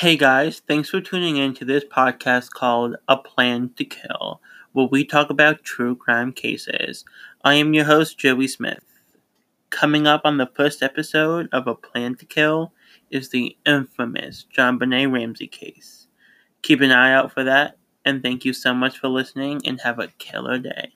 Hey guys, thanks for tuning in to this podcast called A Plan to Kill, where we talk about true crime cases. I am your host, Joey Smith. Coming up on the first episode of A Plan to Kill is the infamous JonBenét Ramsey case. Keep an eye out for that, and thank you so much for listening and have a killer day.